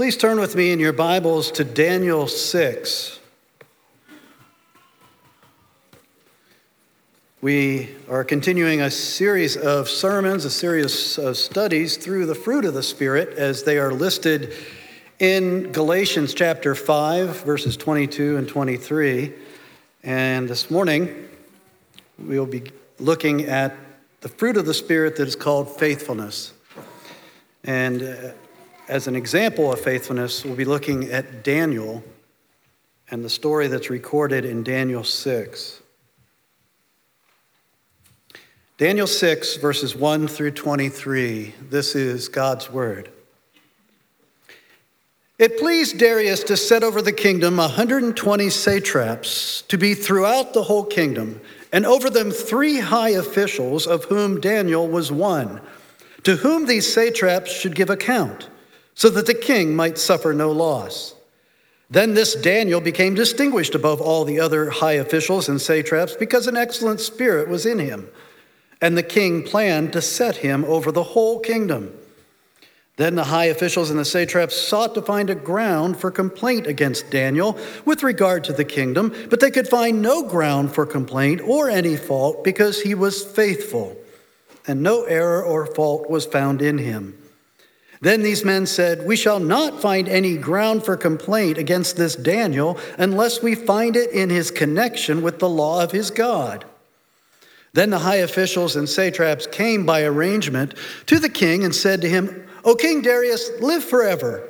Please turn with me in your Bibles to Daniel 6. We are continuing a series of sermons, a series of studies through the fruit of the Spirit as they are listed in Galatians chapter 5, verses 22 and 23. And this morning, we'll be looking at the fruit of the Spirit that is called faithfulness. And uh, as an example of faithfulness, we'll be looking at Daniel and the story that's recorded in Daniel 6. Daniel 6, verses 1 through 23. This is God's word. It pleased Darius to set over the kingdom 120 satraps to be throughout the whole kingdom and over them three high officials, of whom Daniel was one, to whom these satraps should give account, so that the king might suffer no loss. Then this Daniel became distinguished above all the other high officials and satraps because an excellent spirit was in him, and the king planned to set him over the whole kingdom. Then the high officials and the satraps sought to find a ground for complaint against Daniel with regard to the kingdom, but they could find no ground for complaint or any fault because he was faithful, and no error or fault was found in him. Then these men said, We shall not find any ground for complaint against this Daniel unless we find it in his connection with the law of his God. Then the high officials and satraps came by arrangement to the king and said to him, O King Darius, live forever.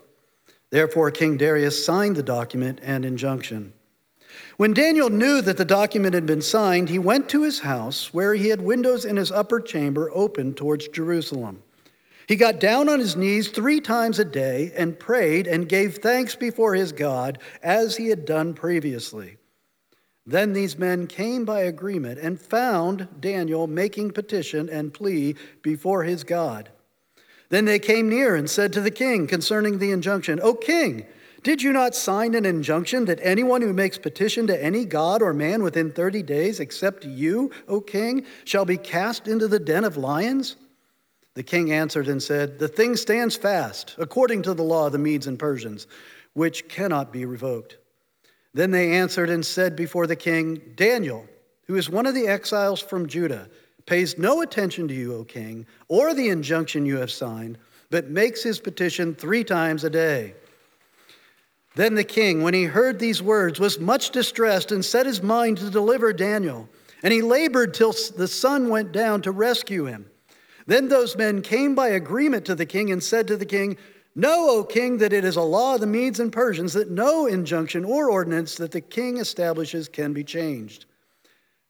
Therefore, King Darius signed the document and injunction. When Daniel knew that the document had been signed, he went to his house, where he had windows in his upper chamber open towards Jerusalem. He got down on his knees three times a day and prayed and gave thanks before his God, as he had done previously. Then these men came by agreement and found Daniel making petition and plea before his God. Then they came near and said to the king concerning the injunction, O king, did you not sign an injunction that anyone who makes petition to any god or man within 30 days, except you, O king, shall be cast into the den of lions? The king answered and said, The thing stands fast, according to the law of the Medes and Persians, which cannot be revoked. Then they answered and said before the king, Daniel, who is one of the exiles from Judah, pays no attention to you, O king, or the injunction you have signed, but makes his petition three times a day. Then the king, when he heard these words, was much distressed and set his mind to deliver Daniel. And he labored till the sun went down to rescue him. Then those men came by agreement to the king and said to the king, Know, O king, that it is a law of the Medes and Persians that no injunction or ordinance that the king establishes can be changed.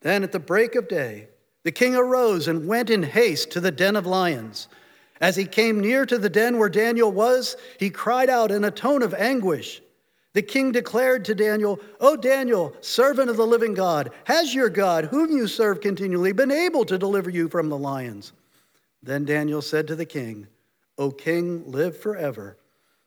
Then at the break of day, the king arose and went in haste to the den of lions. As he came near to the den where Daniel was, he cried out in a tone of anguish. The king declared to Daniel, O Daniel, servant of the living God, has your God, whom you serve continually, been able to deliver you from the lions? Then Daniel said to the king, O king, live forever.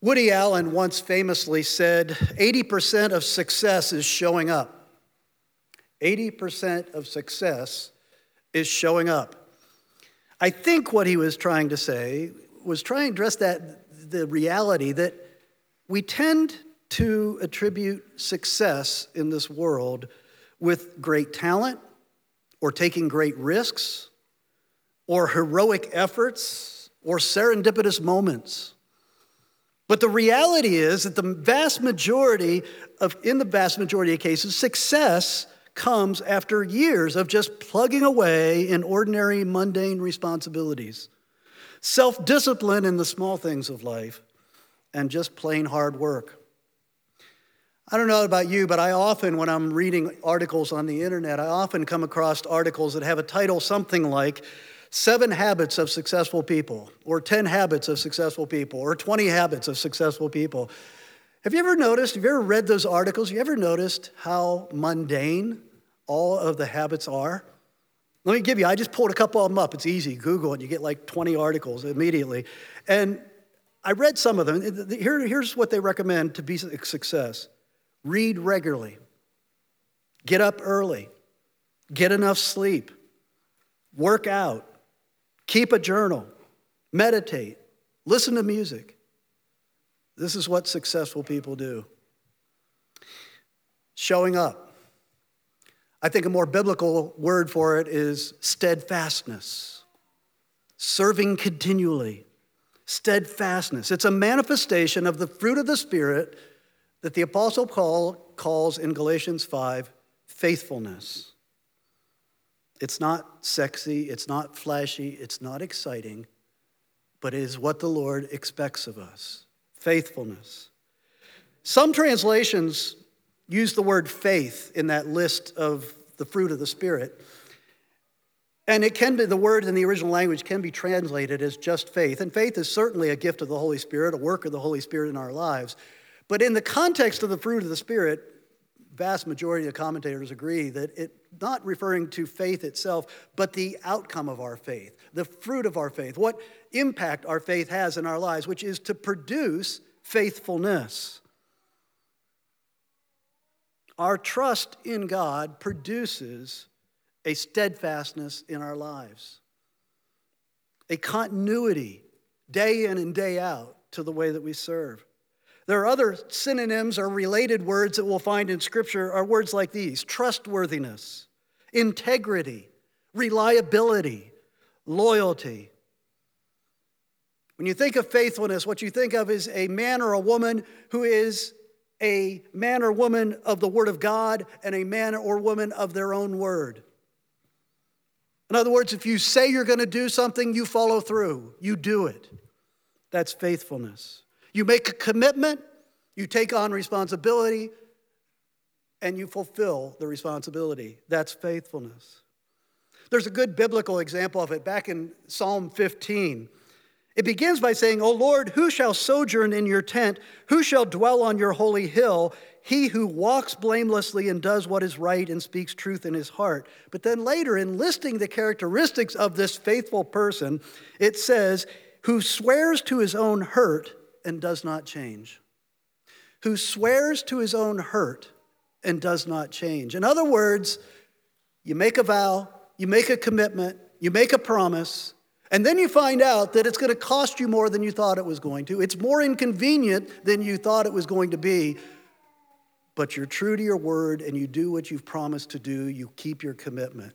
Woody Allen once famously said 80% of success is showing up. 80% of success is showing up. I think what he was trying to say was trying to address that the reality that we tend to attribute success in this world with great talent or taking great risks or heroic efforts or serendipitous moments. But the reality is that the vast majority of, in the vast majority of cases, success comes after years of just plugging away in ordinary, mundane responsibilities, self discipline in the small things of life, and just plain hard work. I don't know about you, but I often, when I'm reading articles on the internet, I often come across articles that have a title something like Seven Habits of Successful People, or 10 Habits of Successful People, or 20 Habits of Successful People. Have you ever noticed, have you ever read those articles? You ever noticed how mundane all of the habits are? Let me give you, I just pulled a couple of them up. It's easy. Google it, you get like 20 articles immediately. And I read some of them. Here, here's what they recommend to be a success read regularly, get up early, get enough sleep, work out, keep a journal, meditate, listen to music. This is what successful people do. Showing up. I think a more biblical word for it is steadfastness, serving continually. Steadfastness. It's a manifestation of the fruit of the Spirit that the Apostle Paul calls in Galatians 5 faithfulness. It's not sexy, it's not flashy, it's not exciting, but it is what the Lord expects of us faithfulness. Some translations use the word faith in that list of the fruit of the Spirit. And it can be, the word in the original language can be translated as just faith. And faith is certainly a gift of the Holy Spirit, a work of the Holy Spirit in our lives. But in the context of the fruit of the Spirit, vast majority of commentators agree that it not referring to faith itself, but the outcome of our faith, the fruit of our faith, what impact our faith has in our lives, which is to produce faithfulness. Our trust in God produces a steadfastness in our lives, a continuity day in and day out to the way that we serve. There are other synonyms or related words that we'll find in Scripture are words like these trustworthiness, integrity, reliability, loyalty. When you think of faithfulness, what you think of is a man or a woman who is a man or woman of the Word of God and a man or woman of their own word. In other words, if you say you're going to do something, you follow through, you do it. That's faithfulness. You make a commitment, you take on responsibility, and you fulfill the responsibility. That's faithfulness. There's a good biblical example of it back in Psalm 15. It begins by saying, O Lord, who shall sojourn in your tent? Who shall dwell on your holy hill? He who walks blamelessly and does what is right and speaks truth in his heart. But then later, in listing the characteristics of this faithful person, it says, who swears to his own hurt and does not change, who swears to his own hurt and does not change. In other words, you make a vow, you make a commitment, you make a promise, and then you find out that it's going to cost you more than you thought it was going to. It's more inconvenient than you thought it was going to be. But you're true to your word and you do what you've promised to do. You keep your commitment.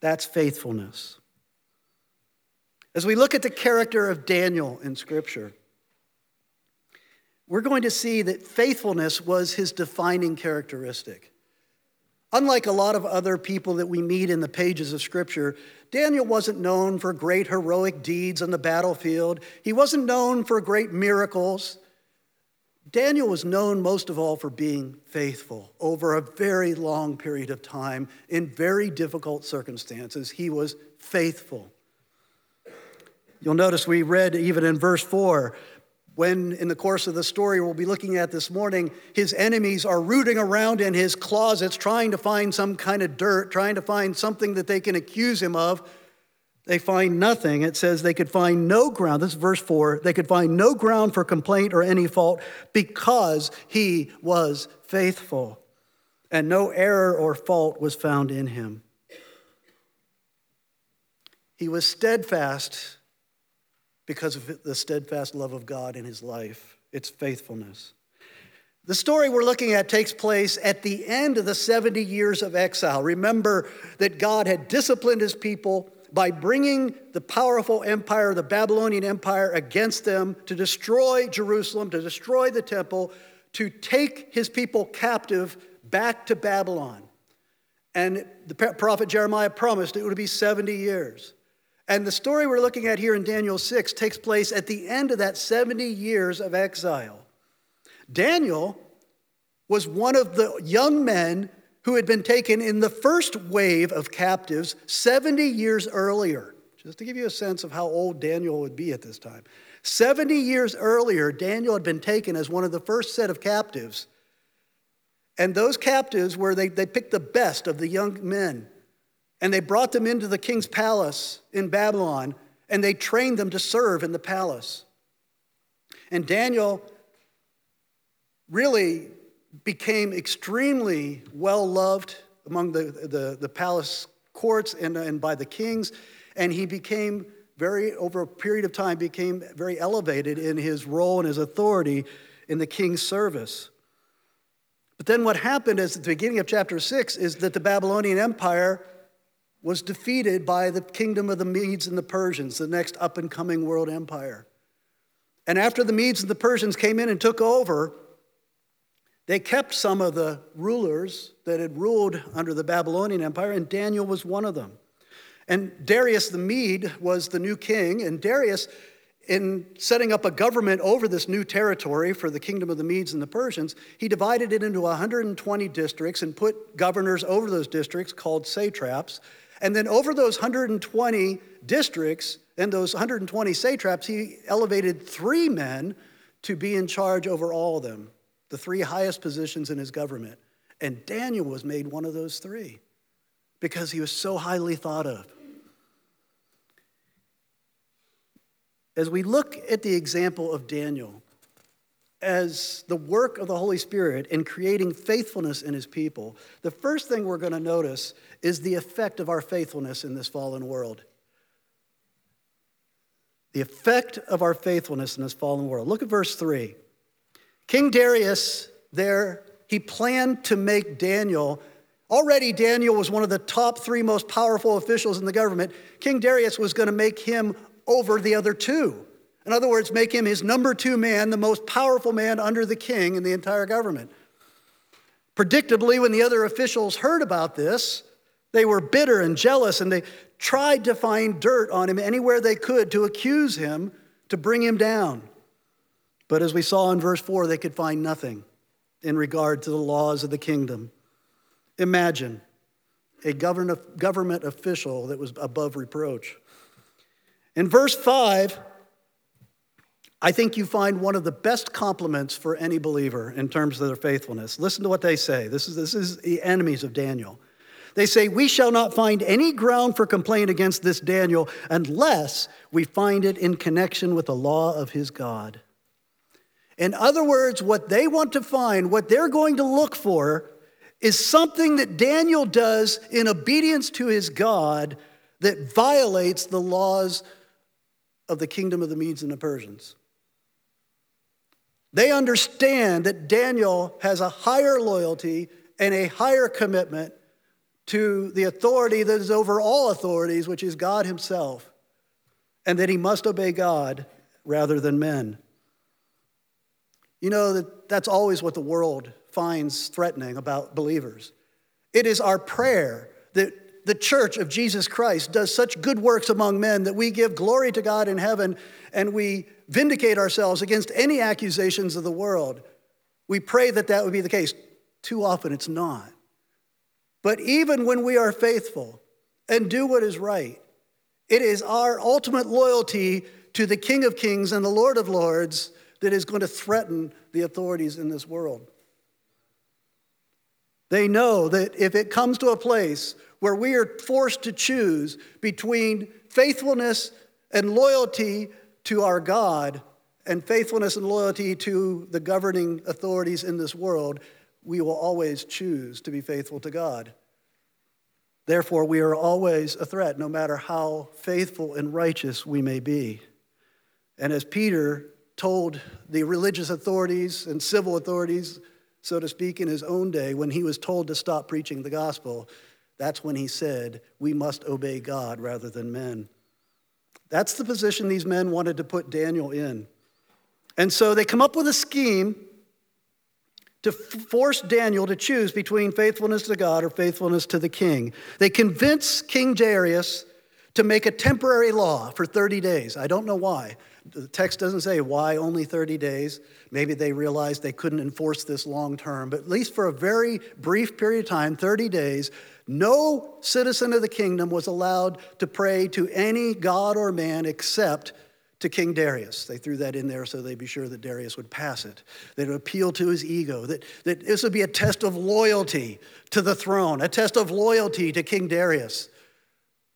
That's faithfulness. As we look at the character of Daniel in Scripture, we're going to see that faithfulness was his defining characteristic. Unlike a lot of other people that we meet in the pages of Scripture, Daniel wasn't known for great heroic deeds on the battlefield. He wasn't known for great miracles. Daniel was known most of all for being faithful over a very long period of time in very difficult circumstances. He was faithful. You'll notice we read even in verse 4 when, in the course of the story we'll be looking at this morning, his enemies are rooting around in his closets trying to find some kind of dirt, trying to find something that they can accuse him of. they find nothing. It says they could find no ground. This is verse 4. They could find no ground for complaint or any fault because he was faithful, and no error or fault was found in him. He was steadfast because of the steadfast love of God in his life, its faithfulness. The story we're looking at takes place at the end of the 70 years of exile. Remember that God had disciplined his people by bringing the powerful empire, the Babylonian Empire, against them to destroy Jerusalem, to destroy the temple, to take his people captive back to Babylon. And the prophet Jeremiah promised it would be 70 years. And the story we're looking at here in Daniel 6 takes place at the end of that 70 years of exile. Daniel was one of the young men who had been taken in the first wave of captives 70 years earlier. Just to give you a sense of how old Daniel would be at this time. 70 years earlier, Daniel had been taken as one of the first set of captives. And those captives were, they, they picked the best of the young men and they brought them into the king's palace in Babylon, and they trained them to serve in the palace. And Daniel really became extremely well loved among the, the, the palace courts and, and by the kings, and he became very, over a period of time, became very elevated in his role and his authority in the king's service. But then what happened is at the beginning of chapter 6 is that the Babylonian Empire was defeated by the kingdom of the Medes and the Persians, the next up and coming world empire. And after the Medes and the Persians came in and took over, they kept some of the rulers that had ruled under the Babylonian Empire, and Daniel was one of them. And Darius the Mede was the new king, and Darius, in setting up a government over this new territory for the kingdom of the Medes and the Persians, he divided it into 120 districts and put governors over those districts called satraps. And then over those 120 districts and those 120 satraps, he elevated three men to be in charge over all of them, the three highest positions in his government. And Daniel was made one of those three because he was so highly thought of. As we look at the example of Daniel, as the work of the Holy Spirit in creating faithfulness in his people, the first thing we're going to notice is the effect of our faithfulness in this fallen world. The effect of our faithfulness in this fallen world. Look at verse 3. King Darius, there, he planned to make Daniel. Already, Daniel was one of the top three most powerful officials in the government. King Darius was going to make him over the other two. In other words, make him his number two man, the most powerful man under the king in the entire government. Predictably, when the other officials heard about this, they were bitter and jealous and they tried to find dirt on him anywhere they could to accuse him, to bring him down. But as we saw in verse 4, they could find nothing in regard to the laws of the kingdom. Imagine a government official that was above reproach. In verse 5, I think you find one of the best compliments for any believer in terms of their faithfulness. Listen to what they say. This is, this is the enemies of Daniel. They say, We shall not find any ground for complaint against this Daniel unless we find it in connection with the law of his God. In other words, what they want to find, what they're going to look for, is something that Daniel does in obedience to his God that violates the laws of the kingdom of the Medes and the Persians. They understand that Daniel has a higher loyalty and a higher commitment to the authority that is over all authorities, which is God Himself, and that he must obey God rather than men. You know that that's always what the world finds threatening about believers. It is our prayer that the church of Jesus Christ does such good works among men that we give glory to God in heaven and we vindicate ourselves against any accusations of the world. We pray that that would be the case. Too often it's not. But even when we are faithful and do what is right, it is our ultimate loyalty to the King of Kings and the Lord of Lords that is going to threaten the authorities in this world. They know that if it comes to a place where we are forced to choose between faithfulness and loyalty to our God and faithfulness and loyalty to the governing authorities in this world, we will always choose to be faithful to God. Therefore, we are always a threat, no matter how faithful and righteous we may be. And as Peter told the religious authorities and civil authorities, so to speak, in his own day, when he was told to stop preaching the gospel, that's when he said, We must obey God rather than men. That's the position these men wanted to put Daniel in. And so they come up with a scheme to force Daniel to choose between faithfulness to God or faithfulness to the king. They convince King Darius to make a temporary law for 30 days. I don't know why. The text doesn't say why only 30 days. Maybe they realized they couldn't enforce this long term, but at least for a very brief period of time, 30 days, no citizen of the kingdom was allowed to pray to any god or man except to King Darius. They threw that in there so they'd be sure that Darius would pass it. They'd appeal to his ego, that, that this would be a test of loyalty to the throne, a test of loyalty to King Darius.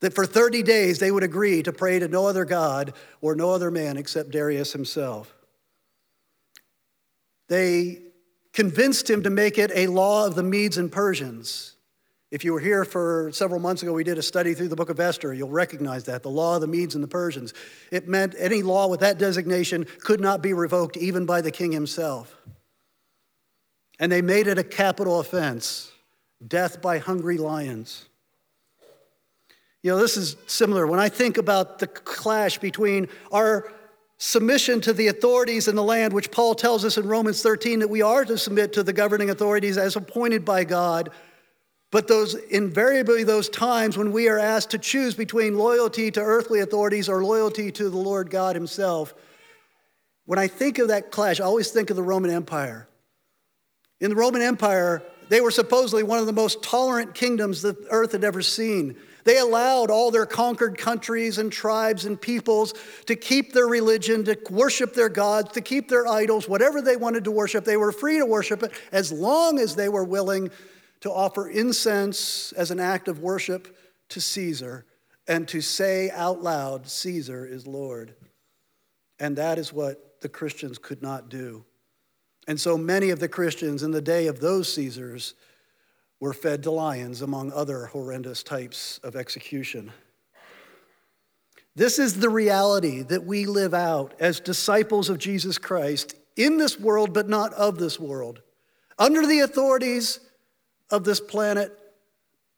That for 30 days they would agree to pray to no other God or no other man except Darius himself. They convinced him to make it a law of the Medes and Persians. If you were here for several months ago, we did a study through the book of Esther. You'll recognize that the law of the Medes and the Persians. It meant any law with that designation could not be revoked, even by the king himself. And they made it a capital offense death by hungry lions. You know, this is similar. When I think about the clash between our submission to the authorities in the land, which Paul tells us in Romans 13 that we are to submit to the governing authorities as appointed by God but those invariably those times when we are asked to choose between loyalty to earthly authorities or loyalty to the Lord God Himself, when I think of that clash, I always think of the Roman Empire. In the Roman Empire, they were supposedly one of the most tolerant kingdoms the earth had ever seen. They allowed all their conquered countries and tribes and peoples to keep their religion, to worship their gods, to keep their idols, whatever they wanted to worship. They were free to worship it as long as they were willing to offer incense as an act of worship to Caesar and to say out loud, Caesar is Lord. And that is what the Christians could not do. And so many of the Christians in the day of those Caesars were fed to lions, among other horrendous types of execution. This is the reality that we live out as disciples of Jesus Christ in this world, but not of this world, under the authorities of this planet,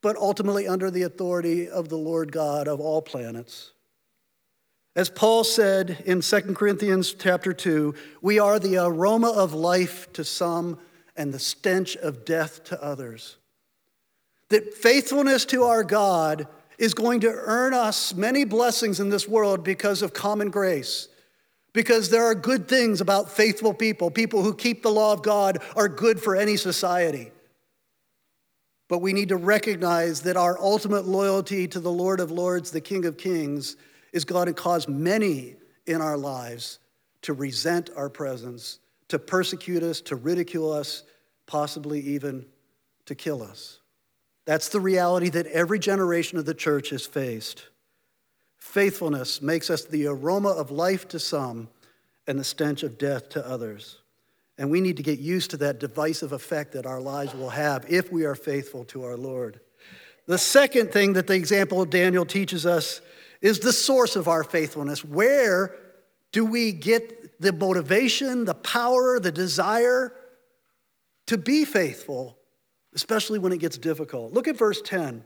but ultimately under the authority of the Lord God of all planets. As Paul said in 2 Corinthians chapter 2, we are the aroma of life to some and the stench of death to others. That faithfulness to our God is going to earn us many blessings in this world because of common grace. Because there are good things about faithful people. People who keep the law of God are good for any society. But we need to recognize that our ultimate loyalty to the Lord of Lords, the King of Kings, is going to cause many in our lives to resent our presence, to persecute us, to ridicule us, possibly even to kill us. That's the reality that every generation of the church has faced. Faithfulness makes us the aroma of life to some and the stench of death to others. And we need to get used to that divisive effect that our lives will have if we are faithful to our Lord. The second thing that the example of Daniel teaches us is the source of our faithfulness. Where do we get the motivation, the power, the desire to be faithful, especially when it gets difficult? Look at verse 10.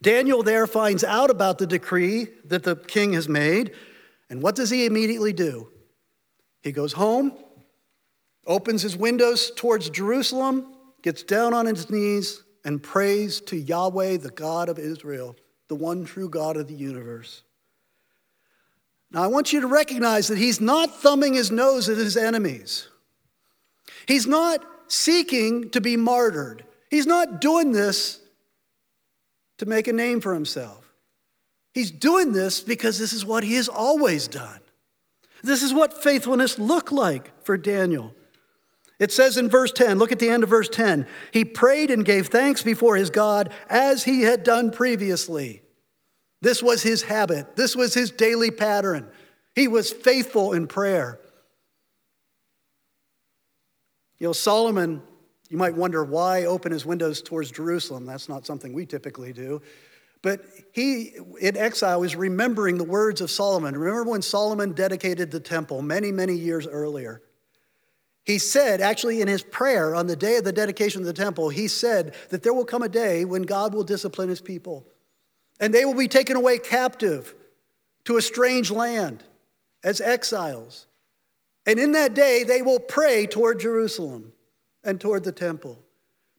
Daniel there finds out about the decree that the king has made. And what does he immediately do? He goes home opens his windows towards Jerusalem, gets down on his knees, and prays to Yahweh, the God of Israel, the one true God of the universe. Now, I want you to recognize that he's not thumbing his nose at his enemies. He's not seeking to be martyred. He's not doing this to make a name for himself. He's doing this because this is what he has always done. This is what faithfulness looked like for Daniel. It says in verse 10, look at the end of verse 10. He prayed and gave thanks before his God as he had done previously. This was his habit, this was his daily pattern. He was faithful in prayer. You know, Solomon, you might wonder why open his windows towards Jerusalem. That's not something we typically do. But he, in exile, was remembering the words of Solomon. Remember when Solomon dedicated the temple many, many years earlier? He said, actually, in his prayer on the day of the dedication of the temple, he said that there will come a day when God will discipline his people and they will be taken away captive to a strange land as exiles. And in that day, they will pray toward Jerusalem and toward the temple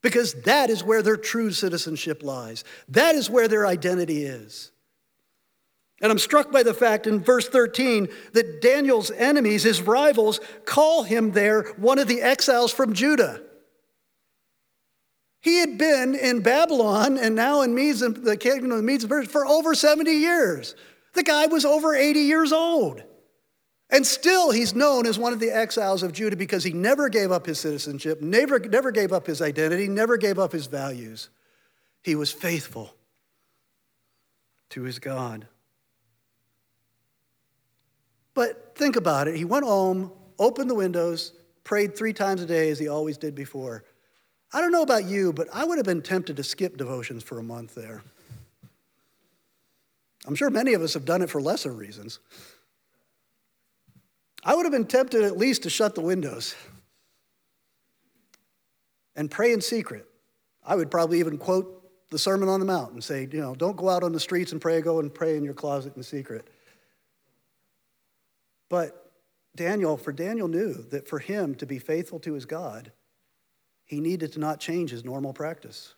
because that is where their true citizenship lies. That is where their identity is. And I'm struck by the fact in verse 13 that Daniel's enemies, his rivals, call him there one of the exiles from Judah. He had been in Babylon and now in Medes, the kingdom of the Medes for over 70 years. The guy was over 80 years old. And still, he's known as one of the exiles of Judah because he never gave up his citizenship, never, never gave up his identity, never gave up his values. He was faithful to his God. But think about it. He went home, opened the windows, prayed three times a day as he always did before. I don't know about you, but I would have been tempted to skip devotions for a month there. I'm sure many of us have done it for lesser reasons. I would have been tempted at least to shut the windows and pray in secret. I would probably even quote the Sermon on the Mount and say, you know, don't go out on the streets and pray, go and pray in your closet in secret. But Daniel, for Daniel knew that for him to be faithful to his God, he needed to not change his normal practice.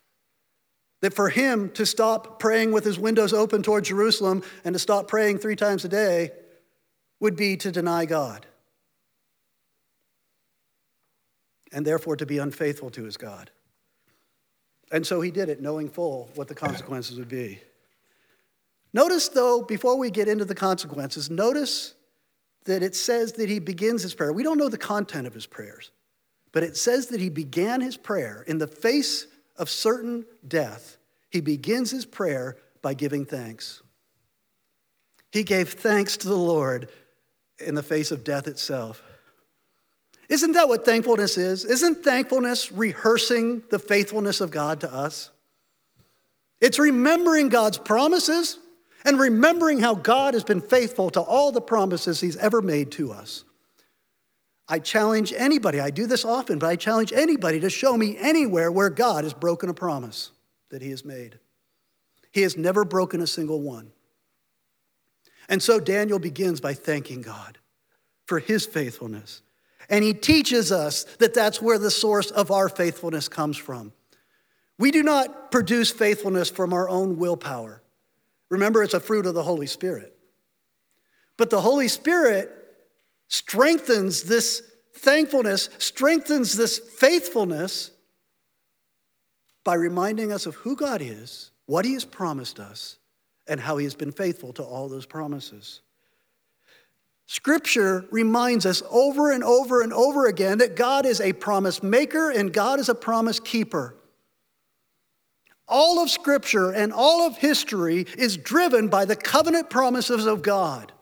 That for him to stop praying with his windows open toward Jerusalem and to stop praying three times a day would be to deny God. And therefore to be unfaithful to his God. And so he did it, knowing full what the consequences would be. Notice, though, before we get into the consequences, notice that it says that he begins his prayer. We don't know the content of his prayers, but it says that he began his prayer in the face of certain death. He begins his prayer by giving thanks. He gave thanks to the Lord in the face of death itself. Isn't that what thankfulness is? Isn't thankfulness rehearsing the faithfulness of God to us? It's remembering God's promises and remembering how God has been faithful to all the promises He's ever made to us. I challenge anybody, I do this often, but I challenge anybody to show me anywhere where God has broken a promise that He has made. He has never broken a single one. And so Daniel begins by thanking God for His faithfulness. And he teaches us that that's where the source of our faithfulness comes from. We do not produce faithfulness from our own willpower. Remember, it's a fruit of the Holy Spirit. But the Holy Spirit strengthens this thankfulness, strengthens this faithfulness by reminding us of who God is, what He has promised us, and how He has been faithful to all those promises. Scripture reminds us over and over and over again that God is a promise maker and God is a promise keeper. All of Scripture and all of history is driven by the covenant promises of God.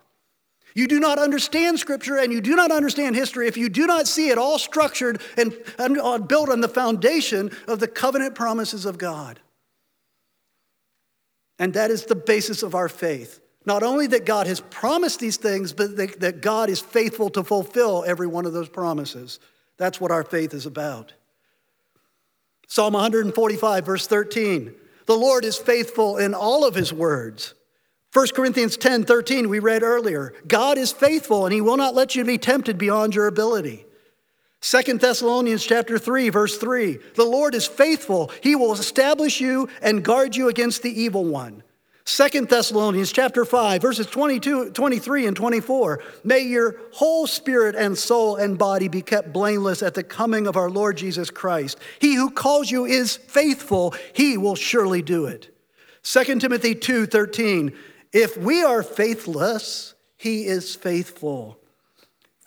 You do not understand Scripture and you do not understand history if you do not see it all structured and, and uh, built on the foundation of the covenant promises of God. And that is the basis of our faith. Not only that God has promised these things, but that God is faithful to fulfill every one of those promises. That's what our faith is about. Psalm 145, verse 13. The Lord is faithful in all of his words. 1 Corinthians 10, 13, we read earlier. God is faithful and he will not let you be tempted beyond your ability. 2 Thessalonians chapter 3, verse 3. The Lord is faithful. He will establish you and guard you against the evil one. Second Thessalonians chapter 5 verses 22 23 and 24 may your whole spirit and soul and body be kept blameless at the coming of our Lord Jesus Christ. He who calls you is faithful. He will surely do it. Second Timothy 2 13 if we are faithless he is faithful.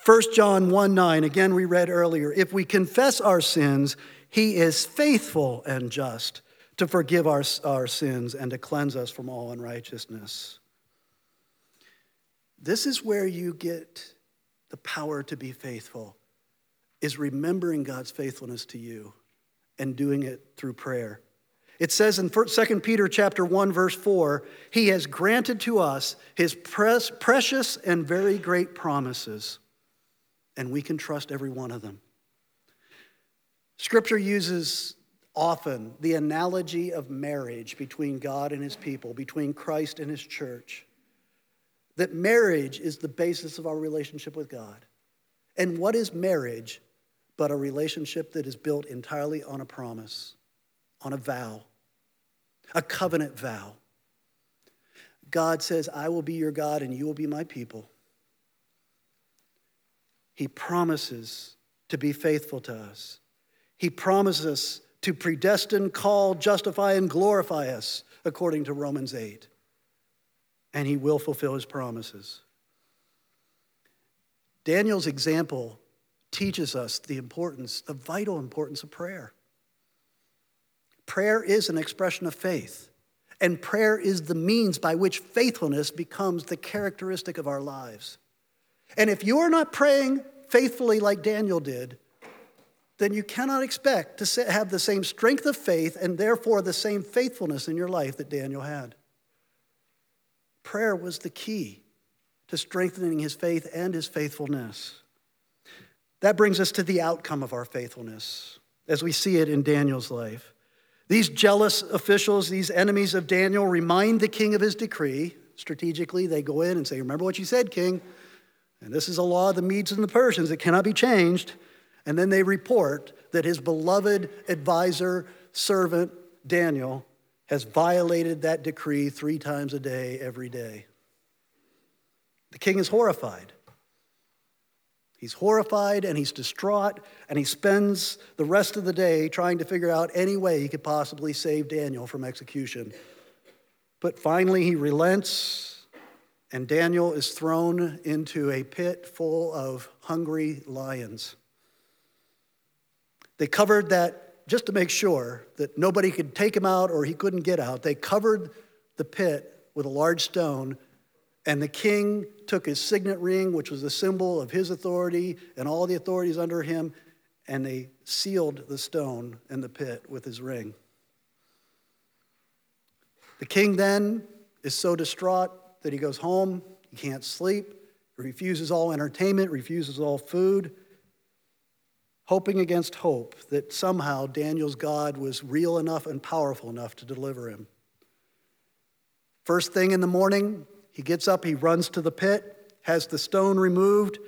1 John 1 9, again, we read earlier, if we confess our sins, he is faithful and just to forgive our, our sins and to cleanse us from all unrighteousness. This is where you get the power to be faithful, is remembering God's faithfulness to you and doing it through prayer. It says in 2 Peter chapter 1 verse 4, he has granted to us his precious and very great promises and we can trust every one of them. Scripture uses often the analogy of marriage between God and his people, between Christ and his church. That marriage is the basis of our relationship with God. And what is marriage but a relationship that is built entirely on a promise, on a vow, a covenant vow? God says, I will be your God and you will be my people. He promises to be faithful to us. He promises to predestine, call, justify, and glorify us, according to Romans 8. And he will fulfill his promises. Daniel's example teaches us the importance, the vital importance of prayer. Prayer is an expression of faith, and prayer is the means by which faithfulness becomes the characteristic of our lives. And if you are not praying faithfully like Daniel did, then you cannot expect to have the same strength of faith and therefore the same faithfulness in your life that Daniel had. Prayer was the key to strengthening his faith and his faithfulness. That brings us to the outcome of our faithfulness as we see it in Daniel's life. These jealous officials, these enemies of Daniel, remind the king of his decree. Strategically, they go in and say, Remember what you said, king. And this is a law of the Medes and the Persians that cannot be changed. And then they report that his beloved advisor, servant, Daniel, has violated that decree three times a day, every day. The king is horrified. He's horrified and he's distraught, and he spends the rest of the day trying to figure out any way he could possibly save Daniel from execution. But finally, he relents and Daniel is thrown into a pit full of hungry lions. They covered that just to make sure that nobody could take him out or he couldn't get out. They covered the pit with a large stone, and the king took his signet ring, which was a symbol of his authority and all the authorities under him, and they sealed the stone in the pit with his ring. The king then is so distraught that he goes home, he can't sleep, refuses all entertainment, refuses all food, hoping against hope that somehow Daniel's God was real enough and powerful enough to deliver him. First thing in the morning, he gets up, he runs to the pit, has the stone removed,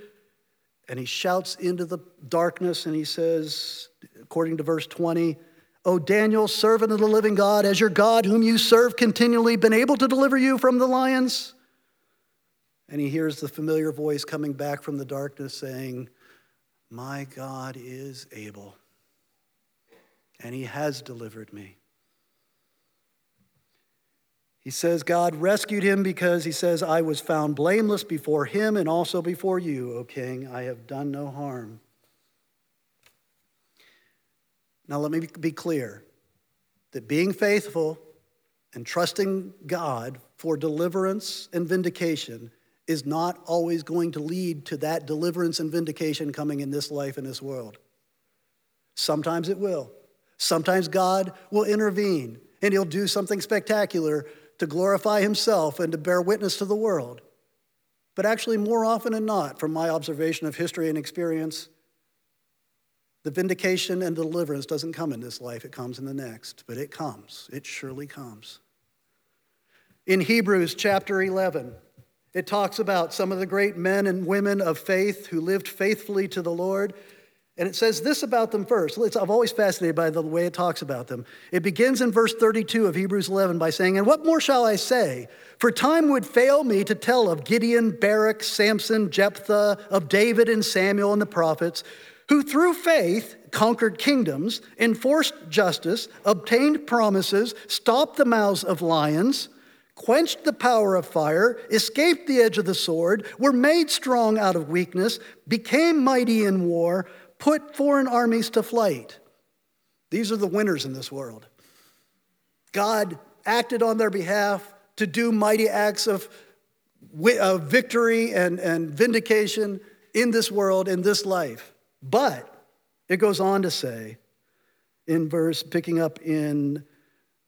and he shouts into the darkness and he says, according to verse 20, O Daniel, servant of the living God, has your God, whom you serve continually, been able to deliver you from the lions? And he hears the familiar voice coming back from the darkness saying, My God is able, and he has delivered me. He says, God rescued him because he says, I was found blameless before him and also before you, O king. I have done no harm. Now, let me be clear that being faithful and trusting God for deliverance and vindication is not always going to lead to that deliverance and vindication coming in this life and this world. Sometimes it will. Sometimes God will intervene and he'll do something spectacular to glorify himself and to bear witness to the world. But actually, more often than not, from my observation of history and experience, the vindication and deliverance doesn't come in this life, it comes in the next. But it comes, it surely comes. In Hebrews chapter 11, it talks about some of the great men and women of faith who lived faithfully to the Lord. And it says this about them first. I'm always fascinated by the way it talks about them. It begins in verse 32 of Hebrews 11 by saying, And what more shall I say? For time would fail me to tell of Gideon, Barak, Samson, Jephthah, of David and Samuel and the prophets who through faith conquered kingdoms, enforced justice, obtained promises, stopped the mouths of lions, quenched the power of fire, escaped the edge of the sword, were made strong out of weakness, became mighty in war, put foreign armies to flight. These are the winners in this world. God acted on their behalf to do mighty acts of, of victory and, and vindication in this world, in this life. But it goes on to say, in verse, picking up in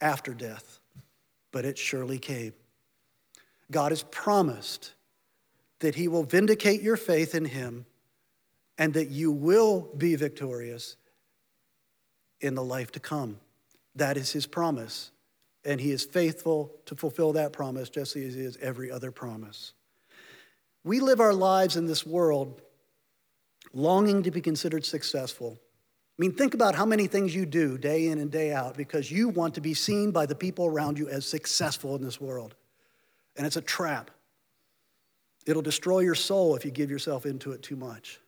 after death, but it surely came. God has promised that He will vindicate your faith in Him and that you will be victorious in the life to come. That is His promise. And He is faithful to fulfill that promise just as He is every other promise. We live our lives in this world longing to be considered successful I mean, think about how many things you do day in and day out because you want to be seen by the people around you as successful in this world. And it's a trap. It'll destroy your soul if you give yourself into it too much.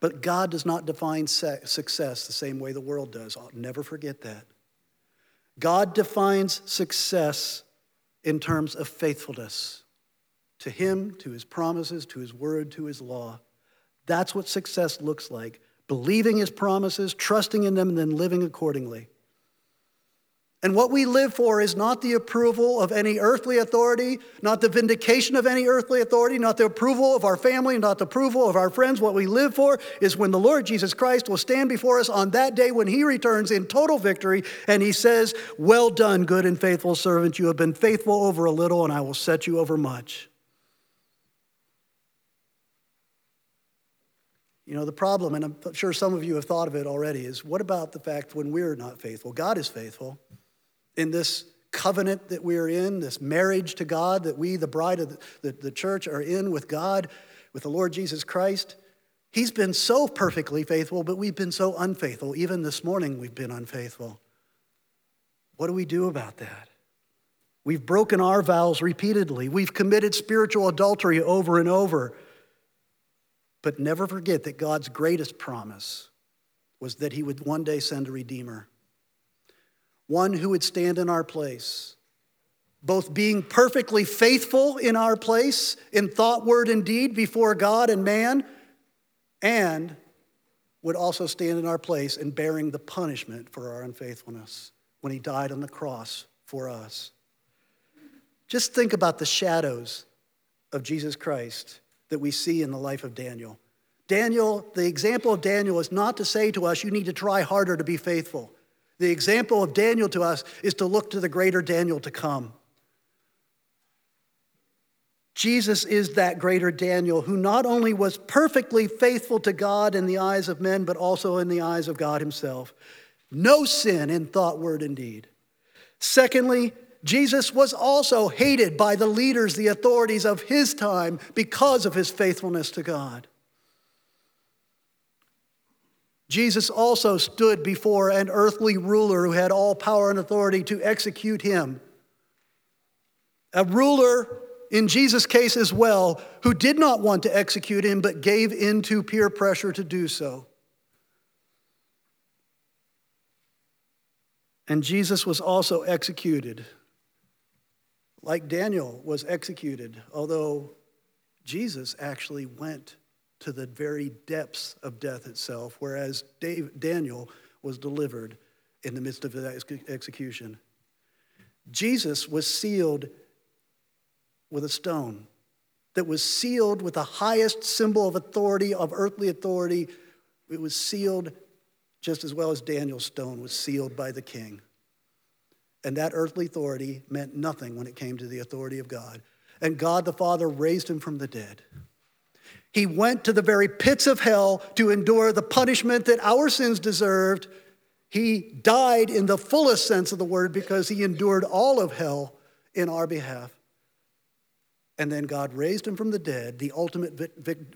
But God does not define success the same way the world does. I'll never forget that. God defines success in terms of faithfulness to Him, to His promises, to His word, to His law. That's what success looks like believing his promises, trusting in them, and then living accordingly. And what we live for is not the approval of any earthly authority, not the vindication of any earthly authority, not the approval of our family, not the approval of our friends. What we live for is when the Lord Jesus Christ will stand before us on that day when he returns in total victory and he says, Well done, good and faithful servant. You have been faithful over a little, and I will set you over much. You know, the problem, and I'm sure some of you have thought of it already, is what about the fact when we're not faithful? God is faithful. In this covenant that we're in, this marriage to God that we, the bride of the, the, the church, are in with God, with the Lord Jesus Christ, He's been so perfectly faithful, but we've been so unfaithful. Even this morning, we've been unfaithful. What do we do about that? We've broken our vows repeatedly. We've committed spiritual adultery over and over. But never forget that God's greatest promise was that He would one day send a Redeemer, one who would stand in our place, both being perfectly faithful in our place, in thought, word, and deed before God and man, and would also stand in our place in bearing the punishment for our unfaithfulness when He died on the cross for us. Just think about the shadows of Jesus Christ that we see in the life of Daniel. Daniel, the example of Daniel is not to say to us, you need to try harder to be faithful. The example of Daniel to us is to look to the greater Daniel to come. Jesus is that greater Daniel who not only was perfectly faithful to God in the eyes of men, but also in the eyes of God himself. No sin in thought, word, and deed. Secondly, Jesus was also hated by the leaders, the authorities of his time because of his faithfulness to God. Jesus also stood before an earthly ruler who had all power and authority to execute him. A ruler, in Jesus' case as well, who did not want to execute him but gave in to peer pressure to do so. And Jesus was also executed like Daniel was executed, although Jesus actually went to the very depths of death itself, whereas Dave, Daniel was delivered in the midst of the execution. Jesus was sealed with a stone that was sealed with the highest symbol of authority, of earthly authority. It was sealed just as well as Daniel's stone was sealed by the king. And that earthly authority meant nothing when it came to the authority of God. And God the Father raised him from the dead. He went to the very pits of hell to endure the punishment that our sins deserved. He died in the fullest sense of the word because he endured all of hell in our behalf. And then God raised him from the dead, the ultimate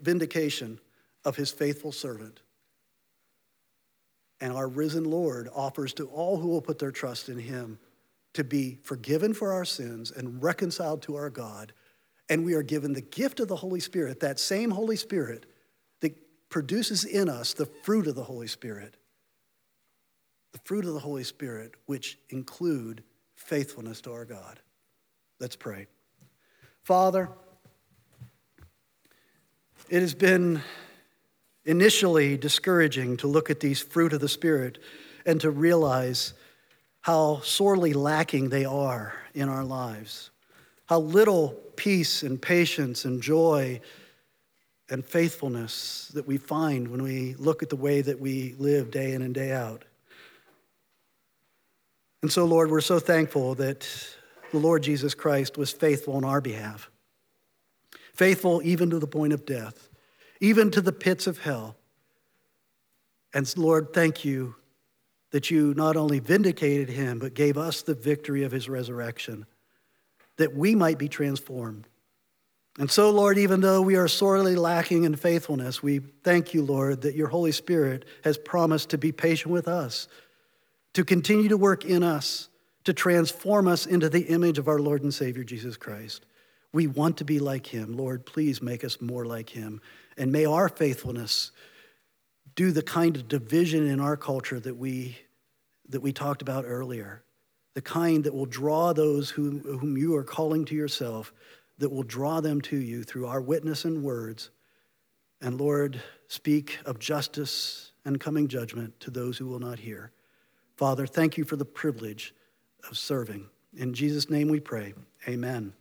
vindication of his faithful servant. And our risen Lord offers to all who will put their trust in him to be forgiven for our sins and reconciled to our God. And we are given the gift of the Holy Spirit, that same Holy Spirit that produces in us the fruit of the Holy Spirit. The fruit of the Holy Spirit, which include faithfulness to our God. Let's pray. Father, it has been initially discouraging to look at these fruit of the Spirit and to realize how sorely lacking they are in our lives, how little peace and patience and joy and faithfulness that we find when we look at the way that we live day in and day out. And so, Lord, we're so thankful that the Lord Jesus Christ was faithful on our behalf, faithful even to the point of death even to the pits of hell. And Lord, thank you that you not only vindicated him, but gave us the victory of his resurrection, that we might be transformed. And so, Lord, even though we are sorely lacking in faithfulness, we thank you, Lord, that your Holy Spirit has promised to be patient with us, to continue to work in us, to transform us into the image of our Lord and Savior, Jesus Christ. We want to be like him. Lord, please make us more like him. And may our faithfulness do the kind of division in our culture that we, that we talked about earlier, the kind that will draw those whom, whom you are calling to yourself, that will draw them to you through our witness and words. And Lord, speak of justice and coming judgment to those who will not hear. Father, thank you for the privilege of serving. In Jesus' name we pray. Amen.